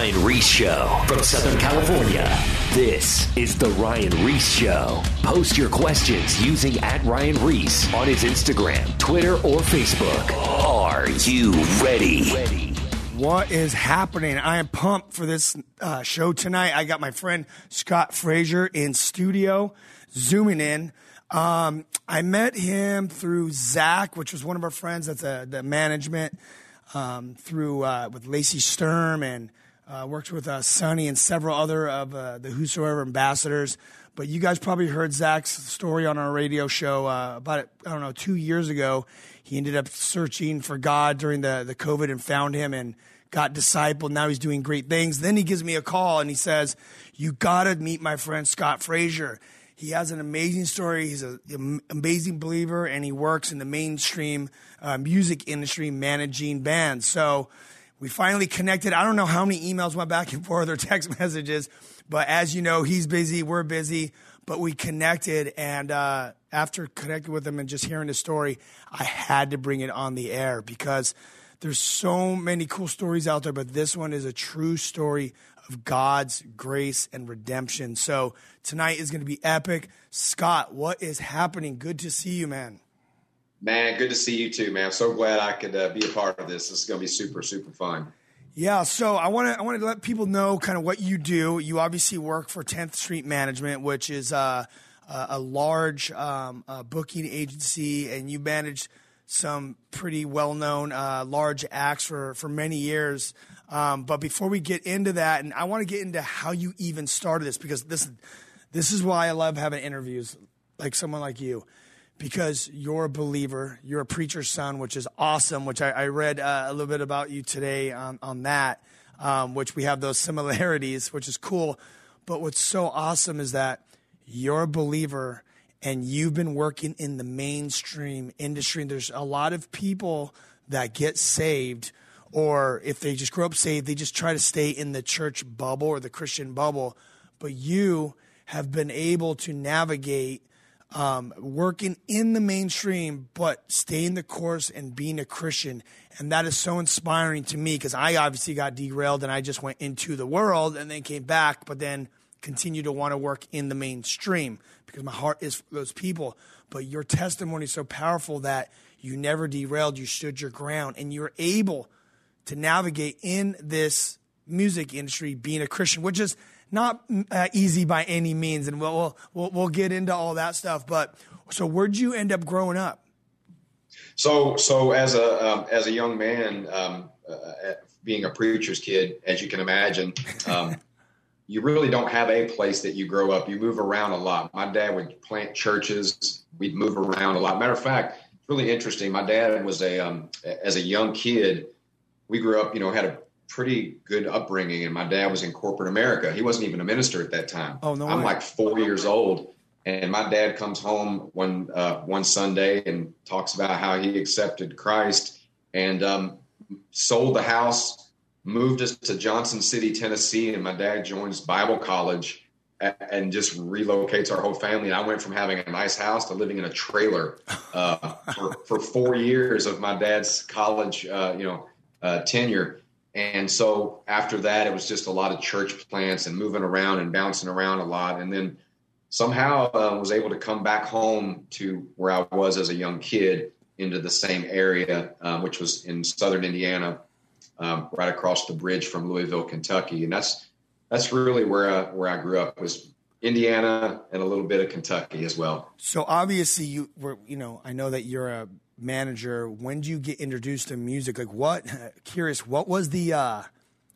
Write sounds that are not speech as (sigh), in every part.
Ryan Ries Show from Southern California. This is The Ryan Ries Show. Post your questions using at Ryan Ries on his Instagram, Twitter, or Facebook. Are you ready? ready? What is happening? I am pumped for this uh, show tonight. I got my friend Scott Frazier in studio, zooming in. Um, I met him through Zach, which was one of our friends. That's a, the management um, through uh, with Lacey Sturm and uh, worked with uh, Sonny and several other of uh, the Whosoever ambassadors. But you guys probably heard Zach's story on our radio show uh, about I don't know two years ago. He ended up searching for God during the the COVID and found him and got discipled. Now he's doing great things. Then he gives me a call and he says, "You got to meet my friend Scott Frazier." He has an amazing story. He's an amazing believer, and he works in the mainstream uh, music industry managing bands. So we finally connected. I don't know how many emails went back and forth or text (laughs) messages, but as you know, he's busy, we're busy, but we connected. And uh, after connecting with him and just hearing the story, I had to bring it on the air because there's so many cool stories out there, but this one is a true story of God's grace and redemption. So tonight is going to be epic. Scott, what is happening? Good to see you, man. Man, good to see you too, man. I'm so glad I could uh, be a part of this. This is going to be super, super fun. Yeah, so I want to I want to let people know kind of what you do. You obviously work for 10th Street Management, which is uh, a large um, booking agency, and you manage some pretty well known uh, large acts for for many years. Um, but before we get into that, and I want to get into how you even started this because this this is why I love having interviews like someone like you because you're a believer, you're a preacher's son, which is awesome. Which I, I read uh, a little bit about you today on on that, um, which we have those (laughs) similarities, which is cool. But what's so awesome is that you're a believer and you've been working in the mainstream industry. And there's a lot of people that get saved or if they just grow up saved, they just try to stay in the church bubble or the Christian bubble. But you have been able to navigate um, working in the mainstream, but staying the course and being a Christian. And that is so inspiring to me because I obviously got derailed and I just went into the world and then came back, but then continue to want to work in the mainstream because my heart is for those people. But your testimony is so powerful that you never derailed, you stood your ground, and you're able to navigate in this music industry being a Christian, which is not uh, easy by any means. And we'll, we'll, we'll get into all that stuff. But so where'd you end up growing up? So, so as a, um, as a young man, um, uh, being a preacher's kid, as you can imagine, um, (laughs) you really don't have a place that you grow up. You move around a lot. My dad would plant churches. We'd move around a lot. Matter of fact, it's really interesting. My dad was a, um, as a young kid, we grew up, you know, had a pretty good upbringing, and my dad was in corporate America. He wasn't even a minister at that time. Oh no! I'm way. like four years old, and my dad comes home one uh, one Sunday and talks about how he accepted Christ and um, sold the house, moved us to Johnson City, Tennessee, and my dad joins Bible college and just relocates our whole family. And I went from having a nice house to living in a trailer (laughs) uh, for, for four years of my dad's college, uh, you know, uh, tenure. And so after that, it was just a lot of church plants and moving around and bouncing around a lot. And then somehow uh, was able to come back home to where I was as a young kid into the same area, um, which was in southern Indiana, um, right across the bridge from Louisville, Kentucky. And that's that's really where I, where I grew up was Indiana and a little bit of Kentucky as well. So obviously you were, you know, I know that you're a manager, when did you get introduced to music? Like what? (laughs) Curious, what was the uh,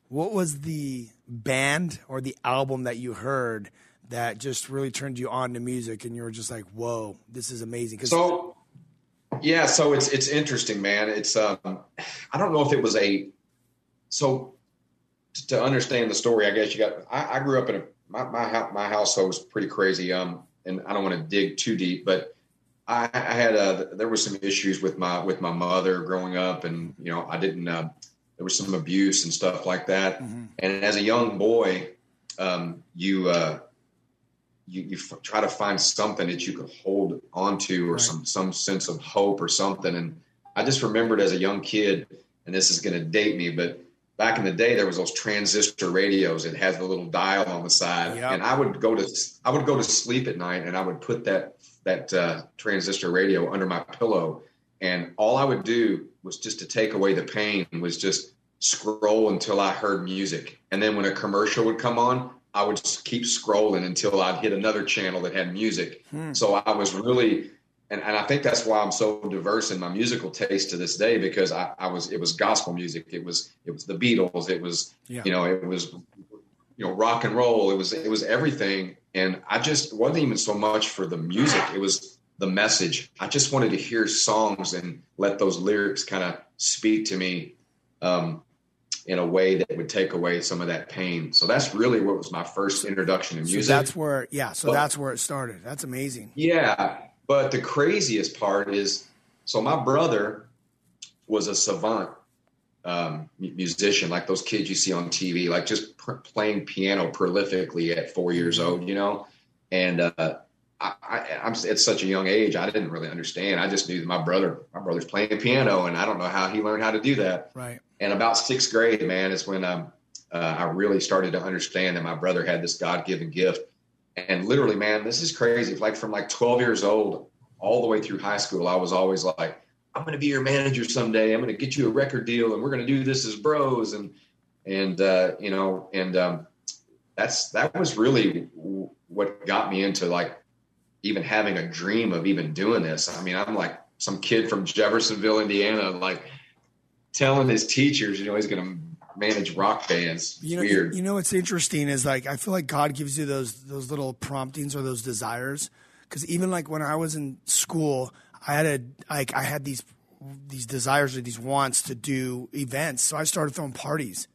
what was the band or the album that you heard that just really turned you on to music, and you were just like, "Whoa, this is amazing." Cause so, yeah, so it's it's interesting, man. It's um, I don't know if it was a so to understand the story. I guess you got. I, I grew up in a my my my household was pretty crazy. Um, and I don't want to dig too deep, but I, I had a, there was some issues with my with my mother growing up, and you know I didn't. Uh, there was some abuse and stuff like that. Mm-hmm. And as a young boy, um, you uh, you, you f- try to find something that you could hold onto, or right. some some sense of hope or something. And I just remembered as a young kid, and this is going to date me, but back in the day there was those transistor radios. It has the little dial on the side, yep. and I would go to I would go to sleep at night, and I would put that that uh, transistor radio under my pillow, and all I would do was just to take away the pain was just scroll until I heard music, and then when a commercial would come on, I would just keep scrolling until I'd hit another channel that had music. Hmm. So I was really and, and I think that's why I'm so diverse in my musical taste to this day because I, I was it was gospel music, it was it was the Beatles, it was yeah. you know it was you know rock and roll, it was it was everything, and I just wasn't even so much for the music, it was the message. I just wanted to hear songs and let those lyrics kind of speak to me um, in a way that would take away some of that pain. So that's really what was my first introduction to music. So that's where yeah, so but, that's where it started. That's amazing. Yeah, but the craziest part is so my brother was a savant um, musician, like those kids you see on TV, like just pr- playing piano prolifically at four years old, you know? And uh, I, am at such a young age, I didn't really understand. I just knew that my brother, my brother's playing piano, and I don't know how he learned how to do that. Right. And about sixth grade, man, is when um, uh, I really started to understand that my brother had this God given gift and literally, man, this is crazy. Like from like 12 years old all the way through high school, I was always like, I'm going to be your manager someday. I'm going to get you a record deal, and we're going to do this as bros. And and uh, you know, and um, that's that was really what got me into like even having a dream of even doing this. I mean, I'm like some kid from Jeffersonville, Indiana, like telling his teachers, you know, he's going to manage rock bands. You know, Weird. You know what's interesting is like I feel like God gives you those those little promptings or those desires. Because even like when I was in school, I had a like I had these these desires or these wants to do events. So I started throwing parties,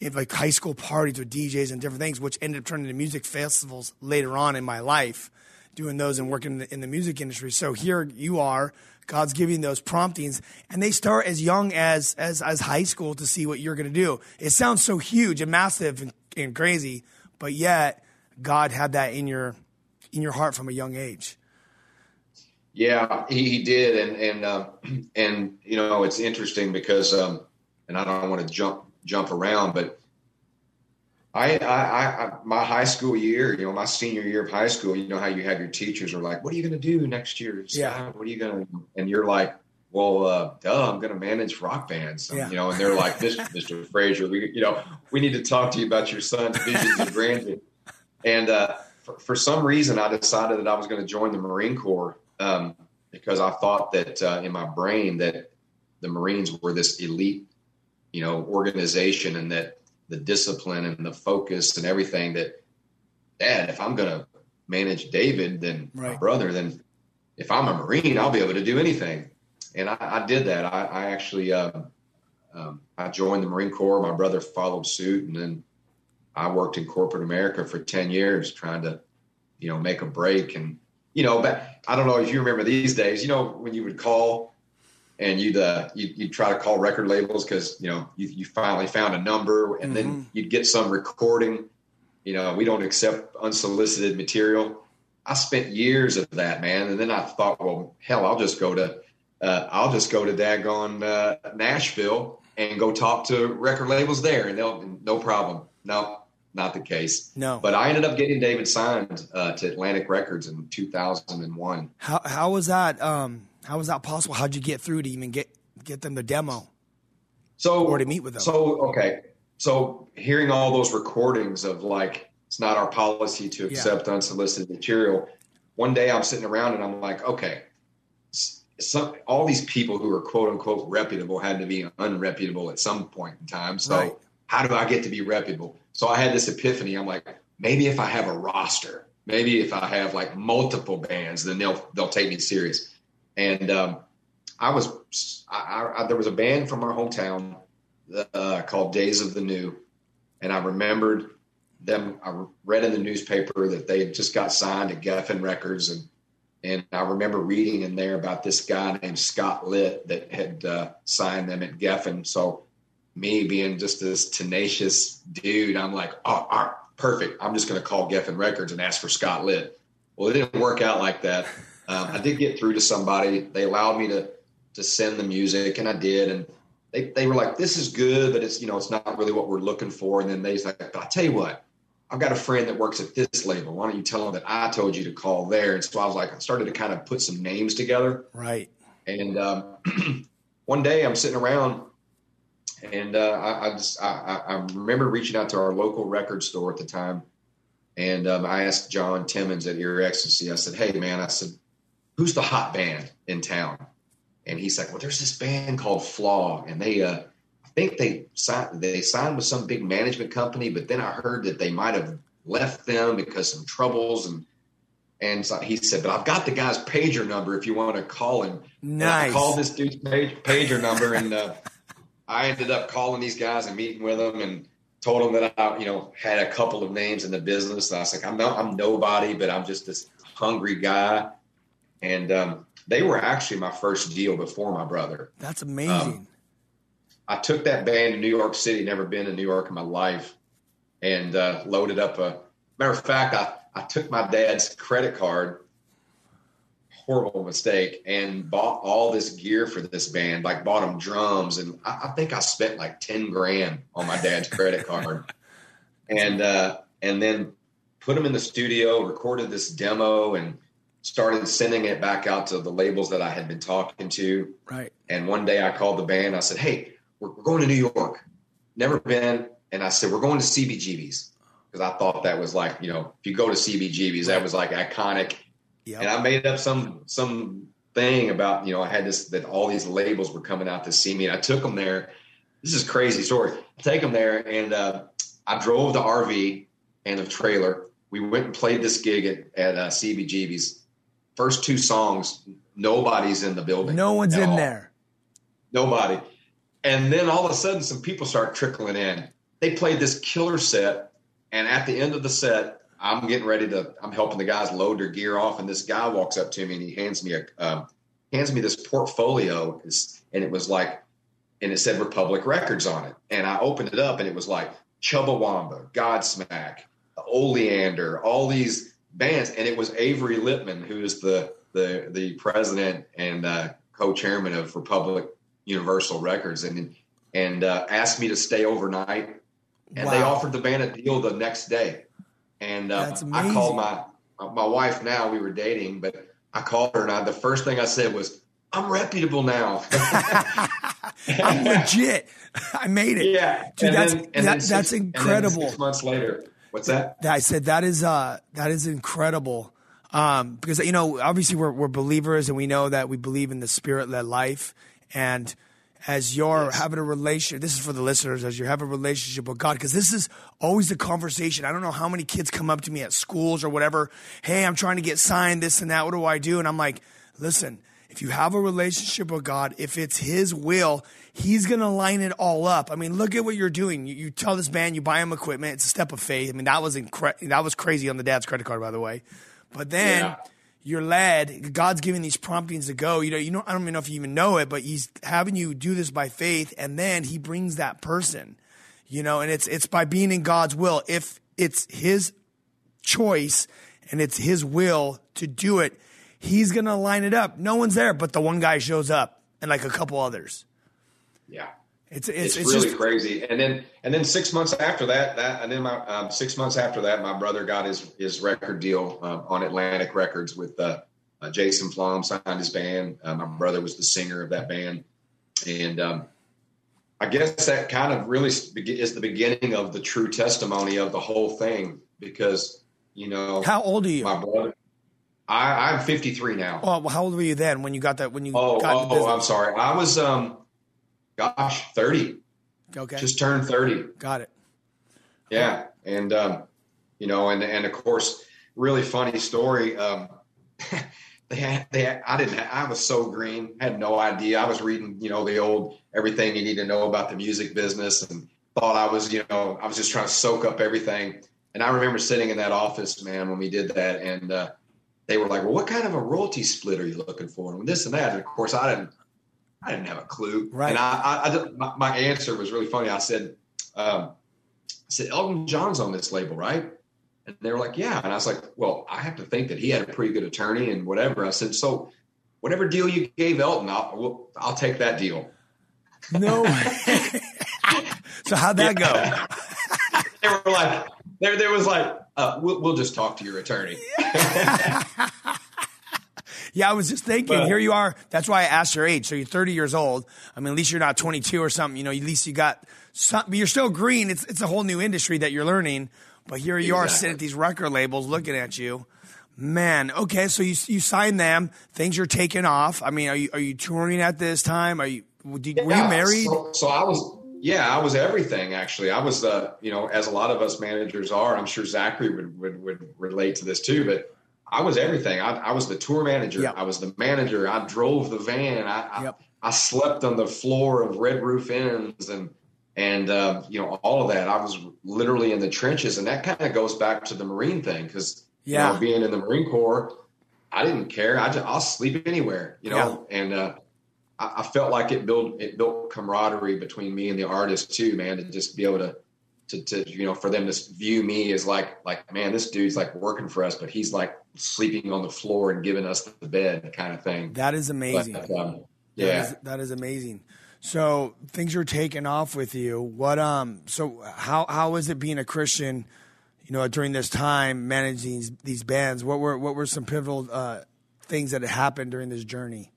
in like high school parties with DJs and different things, which ended up turning into music festivals later on in my life, doing those and working in the, in the music industry. So here you are God's giving those promptings, and they start as young as as as high school to see what you're going to do. It sounds so huge and massive and, and crazy, but yet God had that in your in your heart from a young age. Yeah, he, he did, and and uh, (clears throat) and you know it's interesting because, um, and I don't want to jump jump around, but I, I, I, my high school year, you know, my senior year of high school, you know how you have your teachers are like, "What are you going to do next year?" Yeah. What are you going to? And you're like, "Well, uh, duh, I'm going to manage rock bands." yeah. You know, and they're like, "Mr. (laughs) Frazier, we, you know, we need to talk to you about your son's visions and grandeur." And uh, for, for, some reason, I decided that I was going to join the Marine Corps um, because I thought that uh, in my brain that the Marines were this elite, you know, organization, and that the discipline and the focus and everything that dad if i'm going to manage david then right. my brother then if i'm a marine i'll be able to do anything. And i, I did that. I, I actually uh, um, i joined the marine corps. My brother followed suit and then i worked in corporate america for 10 years trying to you know make a break and you know but i don't know if you remember these days you know when you would call and you'd, uh, you'd, you'd try to call record labels because you know you, you finally found a number, and mm-hmm. then you'd get some recording. You know, we don't accept unsolicited material. I spent years of that, man, and then I thought, well, hell, I'll just go to uh, I'll just go to daggone uh, Nashville and go talk to record labels there, and they'll no problem. No, not the case. No. But I ended up getting David signed uh, to Atlantic Records in 2001. How how was that? Um, how was that possible? How'd you get through to even get get them the demo? So or to meet with them? So okay, so hearing all those recordings of like it's not our policy to accept yeah. unsolicited material. One day I'm sitting around and I'm like, okay, some all these people who are quote unquote reputable had to be unreputable at some point in time. So right. how do I get to be reputable? So I had this epiphany. I'm like, maybe if I have a roster, maybe if I have like multiple bands, then they'll they'll take me serious. And um, I was, I, I, there was a band from our hometown uh, called Days of the New, and I remembered them. I read in the newspaper that they had just got signed to Geffen Records, and and I remember reading in there about this guy named Scott Litt that had uh, signed them at Geffen. So me being just this tenacious dude, I'm like, oh, perfect. I'm just going to call Geffen Records and ask for Scott Litt. Well, it didn't work out like that. Um, I did get through to somebody. They allowed me to to send the music, and I did. And they, they were like, this is good, but it's, you know, it's not really what we're looking for. And then they like, but I tell you what, I've got a friend that works at this label. Why don't you tell him that I told you to call there? And so I was like, I started to kind of put some names together. Right. And um, (clears throat) one day I'm sitting around and uh, I, I, just, I, I, remember reaching out to our local record store at the time. And um, I asked John Timmons at Ear X-tacy, I said, Hey man, I said, who's the hot band in town? And he's like, well, there's this band called Flaw and they, uh, I think they signed, they signed with some big management company, but then I heard that they might have left them because some troubles and and so he said, but I've got the guy's pager number if you want to call him. Nice. Call this dude's page, pager number and uh, I ended up calling these guys and meeting with them and told them that I, you know, had a couple of names in the business. And I was like, I'm no, I'm nobody, but I'm just this hungry guy. And um, they were actually my first deal before my brother. That's amazing. Um, I took that band to New York City, never been to New York in my life, and uh, loaded up a. Matter of fact, I I took my dad's credit card, horrible mistake, and bought all this gear for this band. Like bought them drums, and I, I think I spent like ten grand on my dad's credit card, (laughs) and uh, and then put them in the studio, recorded this demo, and started sending it back out to the labels that I had been talking to. Right. And one day I called the band. I said, "Hey, we're, we're going to New York. Never been." And I said, "We're going to CBGB's." because I thought that was like, you know, if you go to CBGB's, that was like iconic. Yep. And I made up some some thing about, you know, I had this that all these labels were coming out to see me, and I took them there. This is crazy story. I take them there, and uh, I drove the RV and the trailer. We went and played this gig at, at uh, CBGB's. First two songs, nobody's in the building. No one's in all. there. Nobody. And then all of a sudden, some people start trickling in. They played this killer set and at the end of the set, I'm getting ready to. I'm helping the guys load their gear off, and this guy walks up to me and he hands me a um, hands me this portfolio, and it was like, and it said Republic Records on it, and I opened it up, and it was like Chumbawamba, Godsmack, Oleander, all these bands, and it was Avery Lipman, who is the the the president and uh, co-chairman of Republic Universal Records, and and uh, asked me to stay overnight and wow. they offered the band a deal the next day. And uh, I called my my wife. Now we were dating, but I called her, and I, the first thing I said was, "I'm reputable now. (laughs) (laughs) I'm legit. I made it. Yeah, dude, and that's then, that, six, that's incredible. six months later, what's that? I said that is uh that is incredible. Um, because you know, obviously we're we're believers, and we know that we believe in the spirit led life, and as you're yes. having a relationship. This is for the listeners as you have a relationship with God, because this is always the conversation. I don't know how many kids come up to me at schools or whatever. Hey, I'm trying to get signed, this and that. What do I do? And I'm like, listen, if you have a relationship with God, if it's His will, He's going to line it all up. I mean, look at what you're doing. You, you, tell this band, you buy him equipment. It's a step of faith. I mean, that was incre- that was crazy on the dad's credit card, by the way. But then. Yeah you're led. God's giving these promptings to go. You know, you know, I don't even know if you even know it, but He's having you do this by faith, and then He brings that person. You know, and it's it's by being in God's will. If it's His choice and it's His will to do it, He's gonna line it up. No one's there, but the one guy shows up, and like a couple others. Yeah. It's it's, it's, it's really just, crazy. And then and then six months after that, that and then my um, six months after that, my brother got his his record deal um, on Atlantic Records with uh, uh, Jason Flom signed his band. Uh, my brother was the singer of that band, and um, I guess that kind of really is the beginning of the true testimony of the whole thing because you know how old are you? My brother. I, I'm 53 now. Oh, well, how old were you then when you got that? When you oh, got oh, oh I'm sorry. I was um gosh, 30. Okay. Just turned 30. Got it. Yeah. And, um, you know, and, and of course, really funny story. Um, (laughs) they had, they had, I didn't, I was so green, had no idea. I was reading, you know, the old, everything you need to know about the music business and thought I was, you know, I was just trying to soak up everything. And I remember sitting in that office, man, when we did that. And, uh, they were like, well, what kind of a royalty split are you looking for? And this and that. And of course, I didn't, I didn't have a clue. Right. And I, I, I my, my, answer was really funny. I said, um, I said, Elton John's on this label, right? And they were like, yeah. And I was like, well, I have to think that he had a pretty good attorney and whatever. I said, so whatever deal you gave Elton, I'll, I'll take that deal. No (laughs) so how'd that go? they were like, there, there was like, uh, we'll, we'll just talk to your attorney. (laughs) (laughs) Yeah, I was just thinking. But- here you are. That's why I asked your age. So you're 30 years old. I mean, at least you're not 22 or something. You know, at least you got some. But you're still green. It's it's a whole new industry that you're learning. But here you are sitting at these record labels, looking at you. Man, okay. So you you signed them. Things are taking off. I mean, are you are you touring at this time? Are you did, were you married? So, so I was, yeah, I was everything actually. I was, uh, you know, as a lot of us managers are. I'm sure Zachary would would, would relate to this too. But I was everything. I, I was the tour manager. Yep. I was the manager. I drove the van. I, I, Yep. I slept on the floor of Red Roof Inns and and uh, you know all of that. I was literally in the trenches, and that kind of goes back to the Marine thing because Yeah. you know, being in the Marine Corps, I didn't care. I just, I'll sleep anywhere, you know, and uh, I, I felt like it built it built camaraderie between me and the artist too, man. To just be able to, to, to you know, for them to view me as like like man, this dude's like working for us, but he's like sleeping on the floor and giving us the bed kind of thing. That is amazing. But, um, yeah. is, that is amazing. So things are taking off with you. What um? So how how is it being a Christian? You know, during this time managing these, these bands. What were what were some pivotal uh, things that happened during this journey?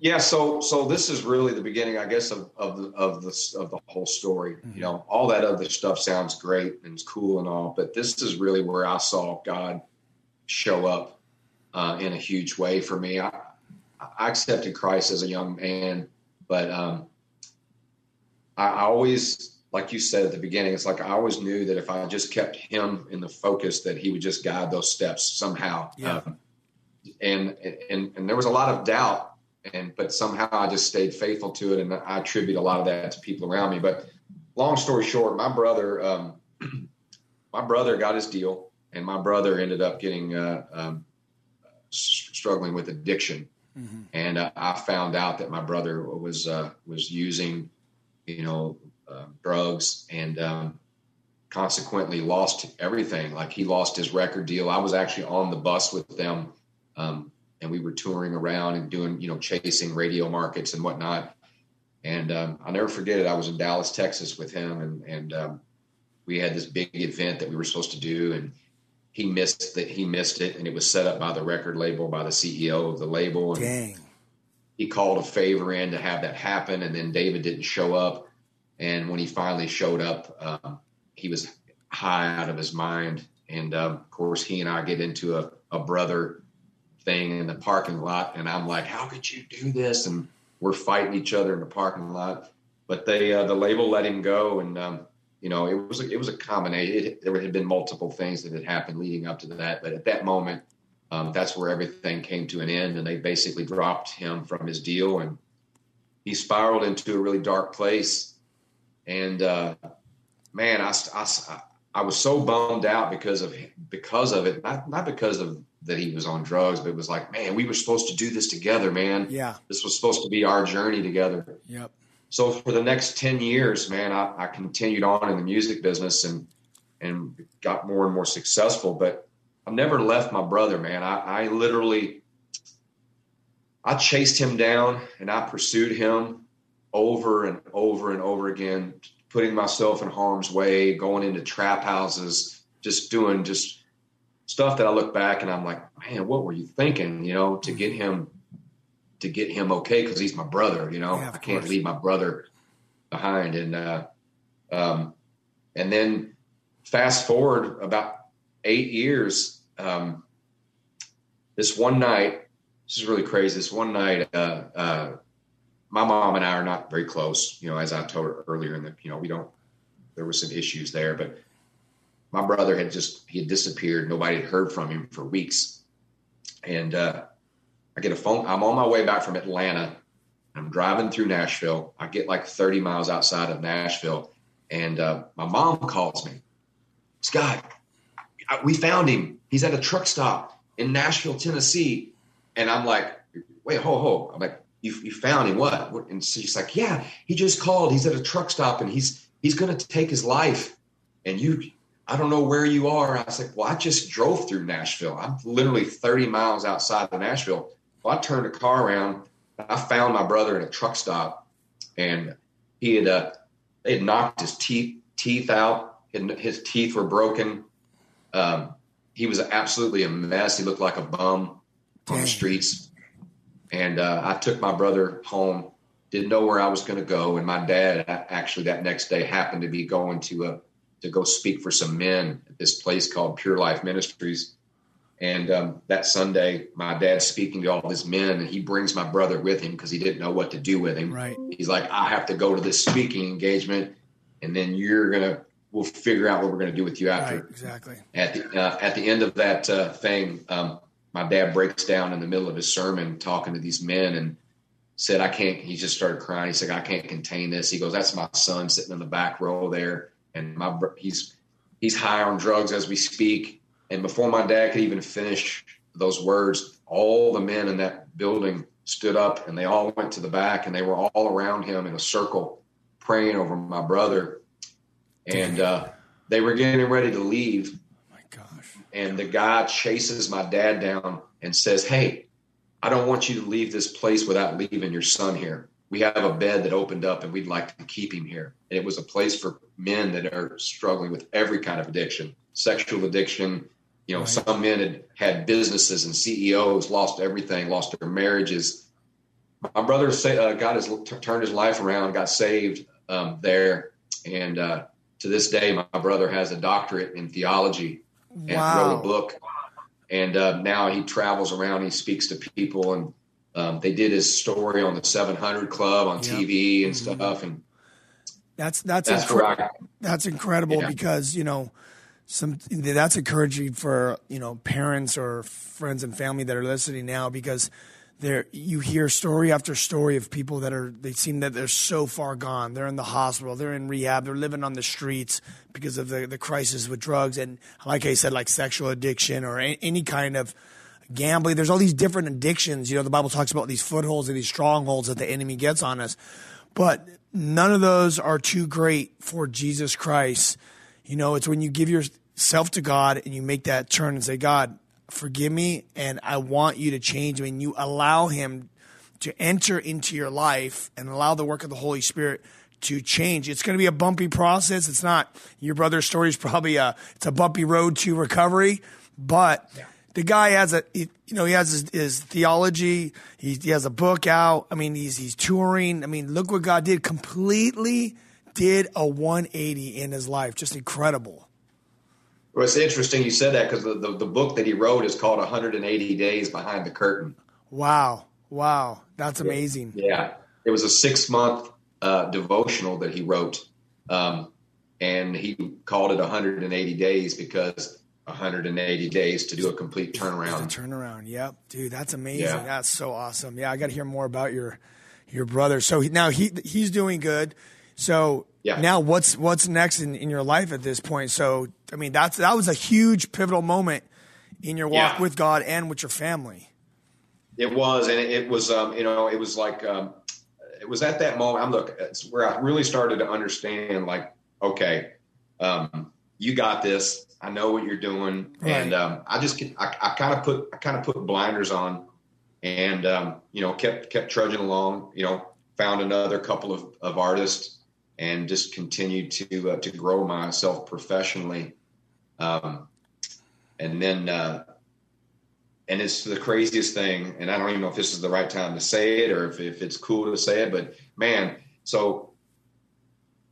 Yeah, so so this is really the beginning, I guess, of of the of the of the whole story. You know, all that other stuff sounds great and it's cool and all, but this is really where I saw God show up uh, in a huge way for me. I, I accepted Christ as a young man, but um, I, I always, like you said at the beginning, it's like I always knew that if I just kept Him in the focus, that He would just guide those steps somehow. Yeah. Um, and and and there was a lot of doubt and but somehow I just stayed faithful to it, and I attribute a lot of that to people around me. But long story short, my brother, um, (clears throat) my brother got his deal, and my brother ended up getting uh, um, struggling with addiction, and uh, I found out that my brother was uh, was using, you know, uh, drugs and. Um, consequently lost everything like he lost his record deal i was actually on the bus with them um, and we were touring around and doing you know chasing radio markets and whatnot. And um, i'll never forget it. I was in dallas texas with him and and um, we had this big event that we were supposed to do and he missed that he missed it and it was set up by the record label by the ceo of the label. And Dang. he called a favor in to have that happen and then david didn't show up. And when he finally showed up um, he was high out of his mind. And um, of course he and i get into a, a brother thing in the parking lot and i'm like how could you do this? And we're fighting each other in the parking lot. But they uh, the label let him go and um, you know it was a, it was a combination. It, there had been multiple things that had happened leading up to that but at that moment um, that's where everything came to an end and they basically dropped him from his deal and he spiraled into a really dark place. And uh, man I, I, I was so bummed out because of because of it not, not because of that he was on drugs but it was like man we were supposed to do this together man Yeah. this was supposed to be our journey together Yep. so for the next 10 years man I, I continued on in the music business and and got more and more successful but i never left my brother man i, I literally i chased him down and i pursued him over and over and over again putting myself in harm's way going into trap houses just doing just stuff that i look back and i'm like man what were you thinking you know to get him to get him okay? Because he's my brother you know? Yeah, i can't course. leave my brother behind. And uh um and then fast forward about eight years um this one night this is really crazy. This one night uh uh my mom and i are not very close you know as i told her earlier in the you know we don't there were some issues there but my brother had just he had disappeared nobody had heard from him for weeks and uh I get a phone. I'm on my way back from Atlanta. I'm driving through Nashville. I get like 30 miles outside of Nashville, and uh, my mom calls me. Scott, I, we found him. He's at a truck stop in Nashville, Tennessee. And I'm like, wait, ho, ho. I'm like, you, you found him? What? What? And she's like, yeah, he just called. He's at a truck stop, and he's he's going to take his life. And you, I don't know where you are. I was like, well, I just drove through Nashville. I'm literally 30 miles outside of Nashville. Well, I turned the car around. I found my brother in a truck stop, and he had uh, they had knocked his teeth teeth out. His teeth were broken. Um, he was absolutely a mess. He looked like a bum on the streets. And uh, I took my brother home. Didn't know where I was going to go, and my dad actually that next day happened to be going to a to go speak for some men at this place called Pure Life Ministries. And um, that Sunday, my dad's speaking to all these men, and he brings my brother with him because he didn't know what to do with him. Right. He's like, I have to go to this speaking engagement, and then you're gonna we'll figure out what we're gonna do with you after. Right, exactly. At the uh, at the end of that uh, thing, um, my dad breaks down in the middle of his sermon talking to these men and said, "I can't." He just started crying. He said, "I can't contain this." He goes, "That's my son sitting in the back row there, and my he's he's high on drugs as we speak." And before my dad could even finish those words, all the men in that building stood up and they all went to the back and they were all around him in a circle praying over my brother. And uh, they were getting ready to leave. Oh my gosh. And the guy chases my dad down and says, Hey, I don't want you to leave this place without leaving your son here. We have a bed that opened up and we'd like to keep him here. And it was a place for men that are struggling with every kind of addiction sexual addiction, you know, right. some men had had businesses and CEOs, lost everything, lost their marriages. My brother uh, got his turned his life around, got saved um, there, and uh, to this day, my brother has a doctorate in theology and wow. wrote a book. And uh, now he travels around, he speaks to people, and um, they did his story on the 700 Club on yep. TV and mm-hmm. stuff. And that's that's that's, that's incredible yeah. because you know some that's encouraging for you know parents or friends and family that are listening now because there you hear story after story of people that are they seem that they're so far gone they're in the hospital they're in rehab they're living on the streets because of the, the crisis with drugs and like i said like sexual addiction or any, any kind of gambling there's all these different addictions you know the bible talks about these footholds and these strongholds that the enemy gets on us but none of those are too great for jesus christ you know, it's when you give yourself to God and you make that turn and say, God, forgive me and I want you to change me. And you allow Him to enter into your life and allow the work of the Holy Spirit to change. It's going to be a bumpy process. It's not your brother's story is probably a it's a bumpy road to recovery, but yeah. The guy has a you know he has his, his theology. He, he, has a book out. I mean he's he's touring. I mean look what God did completely did a 180 in his life. Just incredible. Well, it's interesting you said that because the, the, the, book that he wrote is called 180 Days Behind the Curtain. Wow. Wow. That's amazing. Yeah. It was a six month uh, devotional that he wrote. Um, and he called it 180 days because 180 days to do a complete turnaround. Turnaround. Yep. Dude, that's amazing. Yeah. That's so awesome. Yeah. I got to hear more about your, your brother. So he, now he, he's doing good. So yeah. now what's what's next in, in your life at this point? So I mean that's that was a huge pivotal moment in your walk yeah. with God and with your family. It was, and it, it was um, you know it was like um, it was at that moment. I'm look it's where I really started to understand like okay, um, you got this. I know what you're doing, right. and um, I just I, I kind of put I kind of put blinders on, and um, you know kept kept trudging along. You know, found another couple of, of artists and just continued to uh, to grow myself professionally. Um, and then, uh, and it's the craziest thing. And I don't even know if this is the right time to say it or if, if it's cool to say it, but man, so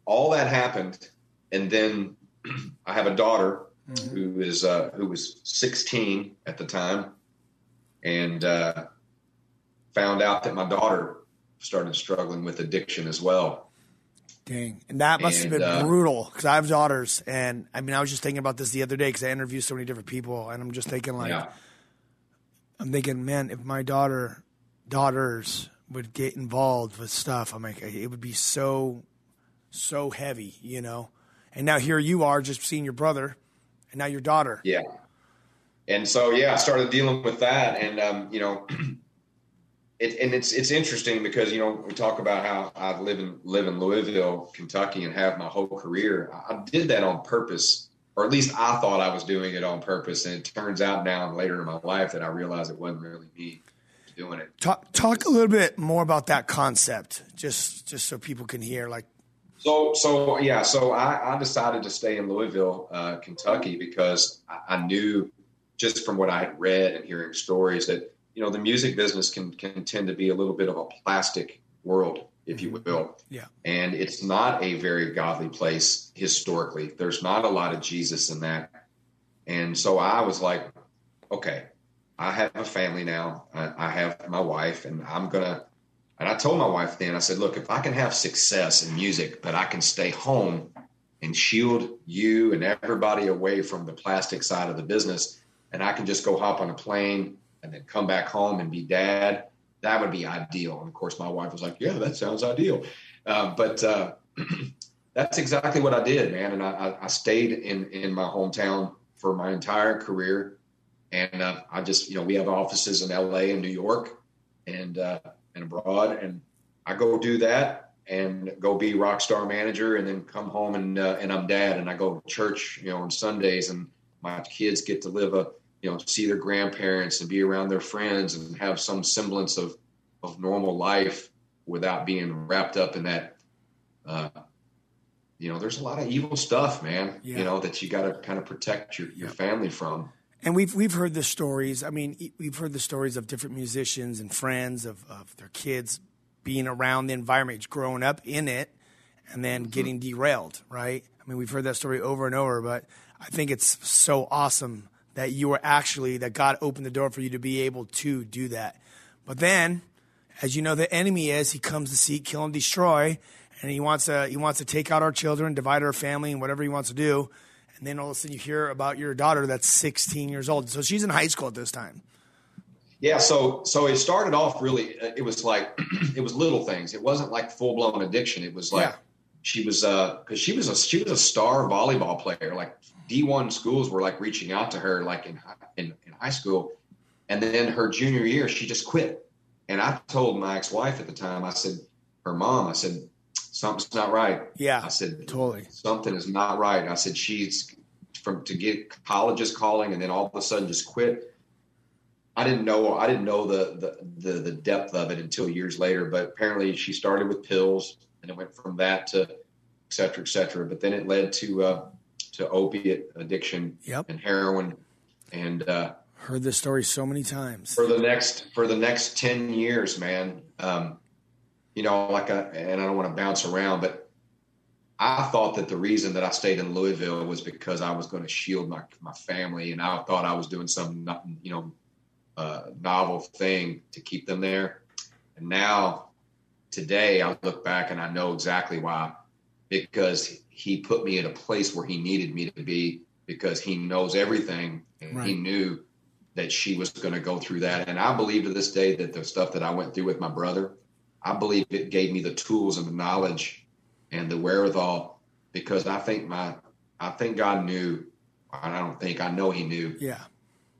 all that happened, and then (clears throat) I have a daughter mm-hmm. who is uh, who was 16 at the time, and uh, found out that my daughter started struggling with addiction as well Dang. And that must and, have been uh, brutal because I have daughters. And I mean, I was just thinking about this the other day because I interview so many different people. And I'm just thinking, like, yeah. I'm thinking, man, if my daughter, daughters would get involved with stuff, I'm like, it would be so, so heavy, you know? And now here you are just seeing your brother and now your daughter. Yeah. And so, yeah, I started dealing with that. And, um, you know, (clears throat) it, and it's it's interesting because you know we talk about how I live in live in Louisville, Kentucky, and have my whole career. I did that on purpose, or at least I thought I was doing it on purpose. And it turns out now later in my life that I realized it wasn't really me doing it. Talk talk a little bit more about that concept, just just so people can hear. Like, so so yeah, so I, I decided to stay in Louisville, uh, Kentucky, because I, I knew just from what I had read and hearing stories that you know the music business can can tend to be a little bit of a plastic world, if you will. Yeah. And it's not a very godly place historically. There's not a lot of Jesus in that. And so I was like, okay, I have a family now. I, I have my wife, and I'm gonna. And I told my wife then, I said, look, if I can have success in music, but I can stay home and shield you and everybody away from the plastic side of the business, and I can just go hop on a plane and then come back home and be dad, that would be ideal. And of course, my wife was like, yeah, that sounds ideal. Uh, but uh, (clears throat) that's exactly what I did, man. And I, I stayed in, in my hometown for my entire career. And uh, I just, you know, we have offices in LA and New York and, uh, and abroad. And I go do that and go be rock star manager and then come home and, uh, and I'm dad and I go to church, you know, on Sundays and my kids get to live a, you know, see their grandparents and be around their friends and have some semblance of, of normal life without being wrapped up in that, uh, you know, there's a lot of evil stuff, man. Yeah. You know that you got to kind of protect your, your family from. And we've we've heard the stories. I mean, we've heard the stories of different musicians and friends of, of their kids being around the environment, growing up in it, and then mm-hmm. getting derailed. Right? I mean, we've heard that story over and over. But I think it's so awesome that you were actually that God opened the door for you to be able to do that. But then, as you know, the enemy is he comes to seek, kill, and destroy and he wants to he wants to take out our children, divide our family, and whatever he wants to do. And then all of a sudden you hear about your daughter that's 16 years old. So she's in high school at this time. Yeah, so so it started off really. It was like (clears throat) it was little things. It wasn't like full blown addiction. It was like yeah. she was uh because she was a she was a star volleyball player. Like D one schools were like reaching out to her like in in, in high school, and then her junior year she just quit. And I told my ex wife at the time, I said, her mom, I said, something's not right. Yeah. I said, totally. Something is not right. I said, she's from to get colleges calling and then all of a sudden just quit. I didn't know, I didn't know the, the, the, the depth of it until years later, but apparently she started with pills and it went from that to et cetera, et cetera. But then it led to, uh, to opiate addiction yep. and heroin. And, uh, heard this story so many times for the next, for the next 10 years, man. Um, you know, like a, and I don't want to bounce around, but I thought that the reason that I stayed in Louisville was because I was going to shield my my family, and I thought I was doing some, you know, uh, novel thing to keep them there. And now, today, I look back and I know exactly why, because he put me in a place where he needed me to be, because he knows everything, and right. he knew that she was going to go through that. And I believe to this day that the stuff that I went through with my brother I believe it gave me the tools and the knowledge and the wherewithal because I think my I think God knew I don't think I know he knew. Yeah.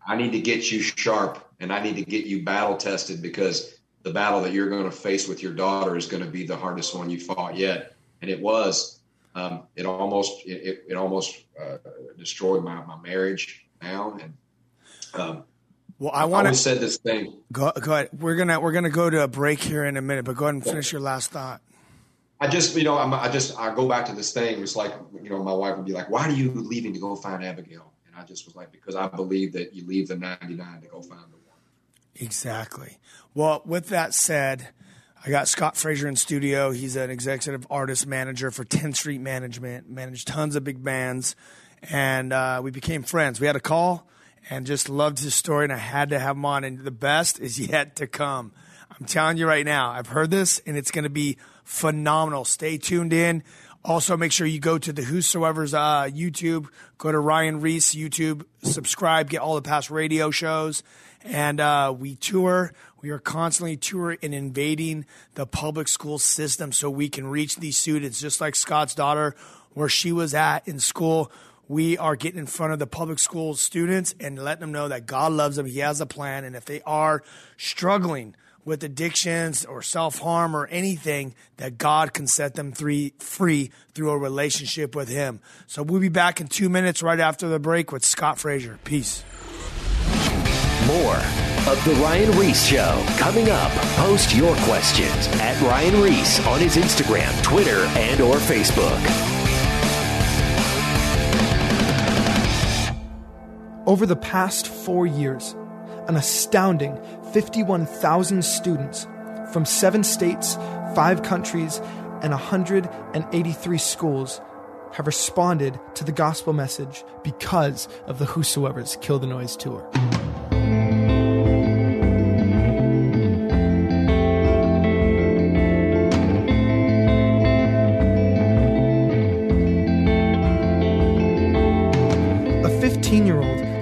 I need to get you sharp and I need to get you battle tested because the battle that you're going to face with your daughter is going to be the hardest one you fought yet. And it was. Um, it almost it, it almost uh, destroyed my, my marriage now and um, well, I want to said this thing. Go, go ahead. We're gonna we're gonna go to a break here in a minute, but go ahead and finish your last thought. I just, you know, I'm, i just, I go back to this thing. It's like, you know, my wife would be like, "Why are you leaving to go find Abigail?" And I just was like, "Because I believe that you leave the 99 to go find the one." Exactly. Well, with that said, I got Scott Frazier in studio. He's an executive artist manager for 10th Street Management, managed tons of big bands, and uh, we became friends. We had a call and just loved his story, and I had to have him on. And the best is yet to come. I'm telling you right now, I've heard this, and it's going to be phenomenal. Stay tuned in. Also, make sure you go to the Whosoever's uh, YouTube, go to Ryan Ries YouTube, subscribe, get all the past radio shows. And uh, we tour. We are constantly touring and invading the public school system so we can reach these students, just like Scott's daughter, where she was at in school we are getting in front of the public school students and letting them know that God loves them. He has a plan. And if they are struggling with addictions or self harm or anything, that God can set them free, free through a relationship with Him. So we'll be back in two minutes right after the break with Scott Frazier. Peace. More of The Ryan Ries Show. Coming up, post your questions at Ryan Ries on his Instagram, Twitter, and or Facebook. Over the past four years, an astounding 51,000 students from seven states, five countries, and 183 schools have responded to the gospel message because of the Whosoever's Kill the Noise tour.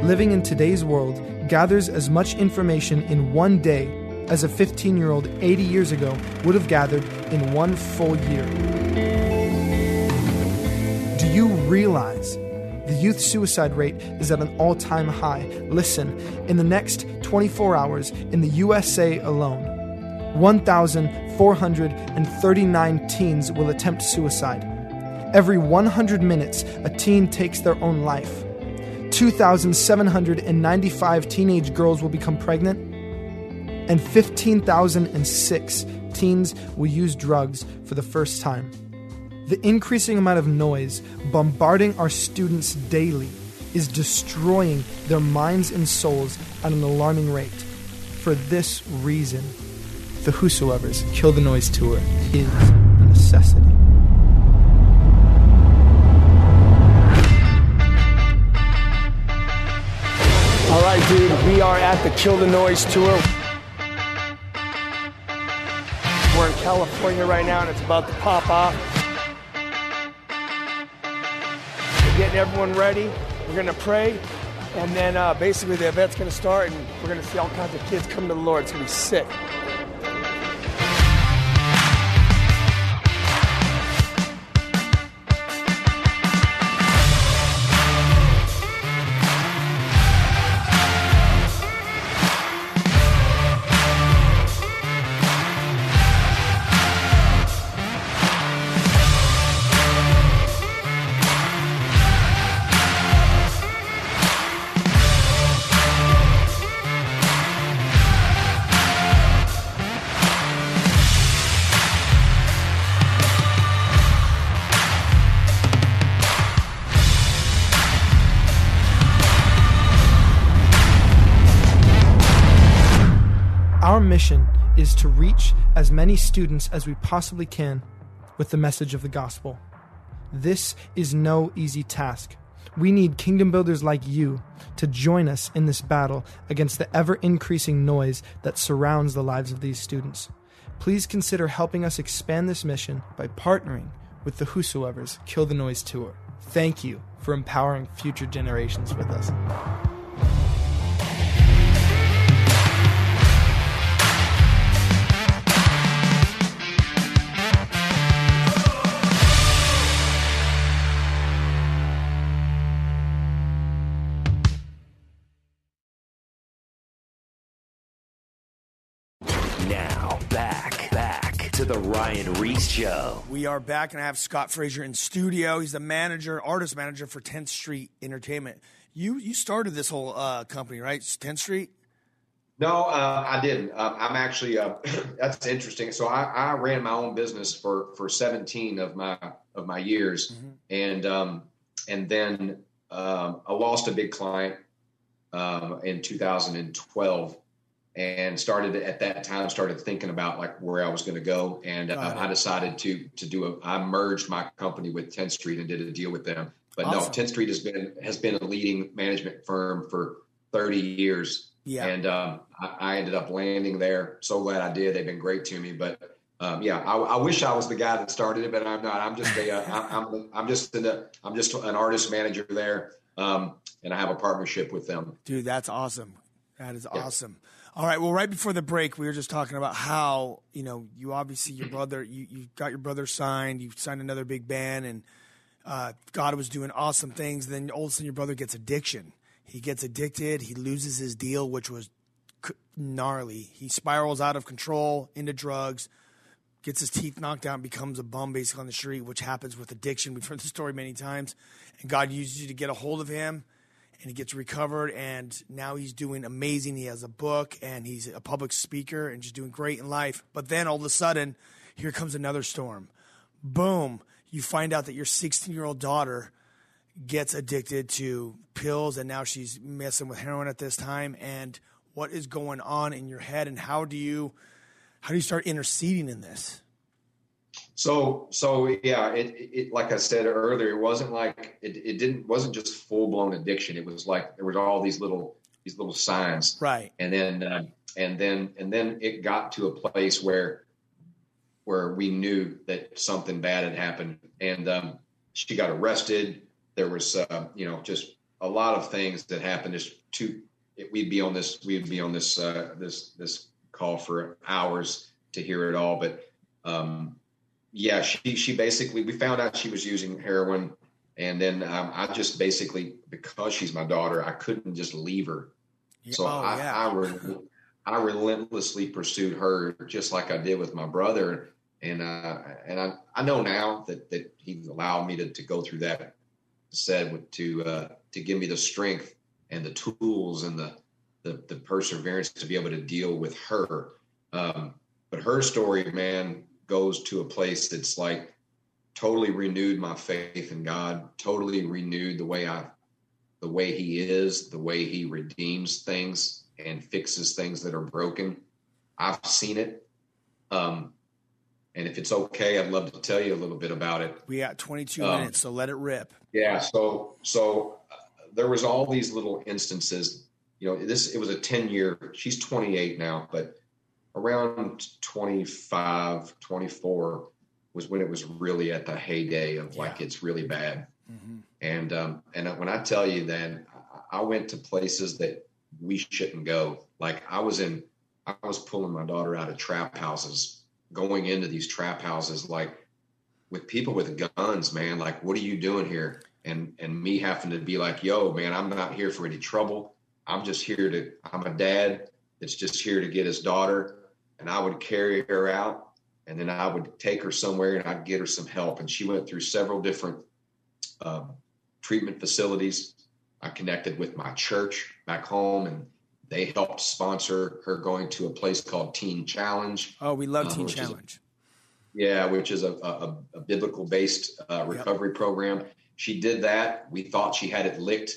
Living in today's world gathers as much information in one day as a 15 year old 80 years ago would have gathered in one full year. Do you realize the youth suicide rate is at an all time high? Listen, in the next 24 hours in the USA alone, 1,439 teens will attempt suicide. Every 100 minutes, a teen takes their own life. 2,795 teenage girls will become pregnant, and 15,006 teens will use drugs for the first time. The increasing amount of noise bombarding our students daily is destroying their minds and souls at an alarming rate. For this reason, the Whosoever's Kill the Noise Tour is a necessity. All right, dude, we are at the Kill the Noise tour. We're in California right now and it's about to pop off. We're getting everyone ready. We're to pray. And then uh, basically the event's to start and we're to see all kinds of kids come to the Lord. It's to be sick. To reach as many students as we possibly can with the message of the gospel. This is no easy task. We need kingdom builders like you to join us in this battle against the ever increasing noise that surrounds the lives of these students. Please consider helping us expand this mission by partnering with the Whosoever's Kill the Noise Tour. Thank you for empowering future generations with us. Now, back, back to the Ryan Ries Show. We are back and I have Scott Frazier in studio. He's the manager, artist manager for 10th Street Entertainment. You you started this whole uh, company, right? 10th Street? No, uh, I didn't. Uh, I'm actually. Uh, (clears throat) that's interesting. So I, I ran my own business for for 17 of my of my years, and um, and then um, I lost a big client um, in 2012, and started at that time started thinking about like where I was going to go, and uh. I decided to to do a. I merged my company with 10th Street and did a deal with them. But Awesome. no, 10th Street has been has been a leading management firm for 30 years. Yeah. And um, I, I ended up landing there. So glad I did. They've been great to me. But um, yeah, I, I wish I was the guy that started it, but I'm not. I'm just a. Uh, I'm I'm just an, I'm just an artist manager there, um, and I have a partnership with them. Dude, that's awesome. That is awesome. All right. Well, right before the break, we were just talking about how you know you obviously your brother you you got your brother signed. You signed another big band, and uh, God was doing awesome things. Then all of a sudden, your brother gets addiction. He gets addicted. He loses his deal, which was gnarly. He spirals out of control into drugs. Gets his teeth knocked out and becomes a bum basically on the street, which happens with addiction. We've heard the story many times. And God uses you to get a hold of him and he gets recovered and now he's doing amazing. He has a book and he's a public speaker and just doing great in life. But then all of a sudden, here comes another storm. Boom, you find out that your 16 year old daughter gets addicted to pills and now she's messing with heroin at this time and what is going on in your head and how do you how do you start interceding in this? So, so yeah, it, it, like I said earlier, it wasn't like it, it didn't wasn't just full blown addiction. It was like there was all these little these little signs, right? And then uh, and then and then it got to a place where where we knew that something bad had happened, and um, she got arrested. There was uh, you know just a lot of things that happened. Just two, we'd be on this we'd be on this uh, this this call for hours to hear it all, but. Um, yeah, she she basically we found out she was using heroin, and then um, I just basically because she's my daughter, I couldn't just leave her. So oh, I, yeah. I, re- I relentlessly pursued her just like I did with my brother, and uh, and I I know now that that he allowed me to to go through that, said to uh, to give me the strength and the tools and the the, the perseverance to be able to deal with her. Um, but her story, man, goes to a place that's like totally renewed my faith in God, totally renewed the way I the way he is, the way he redeems things and fixes things that are broken. I've seen it. Um, and if it's okay, I'd love to tell you a little bit about it. We got 22 um, minutes, so let it rip. Yeah. So, so uh, there was all these little instances, you know, this, it was a 10 year, she's 28 now, but around 25, 24 was when it was really at the heyday of like it's really bad. Mm-hmm. And um, and when I tell you, then I went to places that we shouldn't go. Like I was in, I was pulling my daughter out of trap houses, going into these trap houses, like with people with guns, man. Like, what are you doing here? And and me having to be like, yo, man, I'm not here for any trouble. I'm just here to. I'm a dad that's just here to get his daughter and I would carry her out and then I would take her somewhere and I'd get her some help. And she went through several different um, treatment facilities. I connected with my church back home and they helped sponsor her going to a place called Teen Challenge. Oh, we love uh, Teen Challenge. A, yeah, which is a, a, a biblical based uh, recovery yep. program. She did that. We thought she had it licked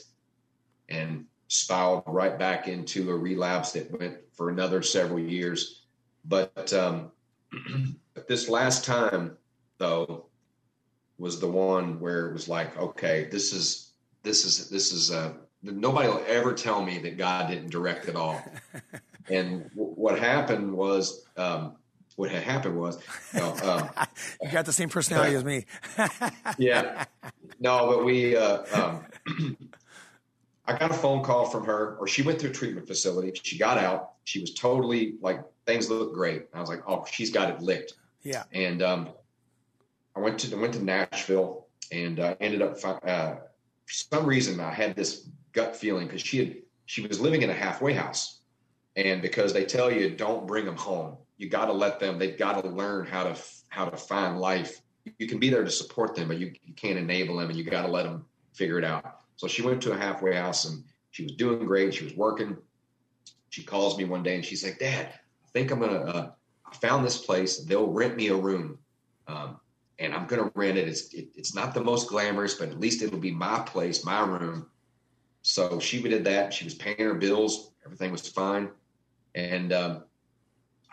and spiraled right back into a relapse that went for another several years. But um, (clears throat) this last time, though, was the one where it was like, okay, this is this is this is uh, nobody will ever tell me that God didn't direct it all. (laughs) and w- what happened was, um, what had happened was, um, (laughs) you got the same personality uh, as me. (laughs) yeah, no, but we. Uh, um, (clears throat) I got a phone call from her, or she went to a treatment facility. She got out. She was totally like things look great. I was like, oh, she's got it licked. Yeah. And um, I went to went to Nashville and uh, ended up uh, for some reason I had this gut feeling because she had she was living in a halfway house, and because they tell you don't bring them home, you got to let them. They've got to learn how to how to find life. You can be there to support them, but you, you can't enable them, and you got to let them figure it out. So she went to a halfway house and she was doing great. She was working. She calls me one day and she's like, Dad, think I'm gonna. Uh, I found this place. They'll rent me a room, um, and I'm gonna rent it. It's it, it's not the most glamorous, but at least it'll be my place, my room. So she did that. She was paying her bills. Everything was fine, and um,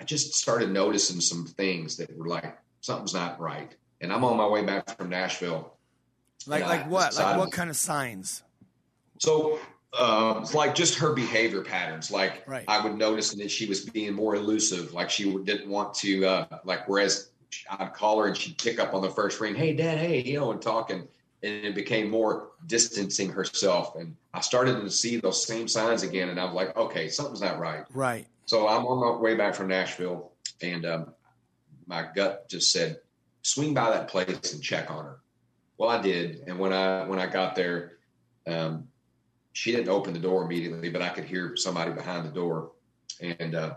I just started noticing some things that were like something's not right. And I'm on my way back from Nashville. Like like what? Like what kind of signs? So uh, it's like just her behavior patterns. Like right. I would notice that she was being more elusive. Like she didn't want to, uh, like, whereas I'd call her and she'd pick up on the first ring, Hey dad, Hey, you know, and talking and it became more distancing herself. And I started to see those same signs again. And I'm like, okay, something's not right. Right. So I'm on my way back from Nashville and, um, my gut just said, swing by that place and check on her. Well, I did. And when I, when I got there, um, she didn't open the door immediately, but I could hear somebody behind the door. And uh,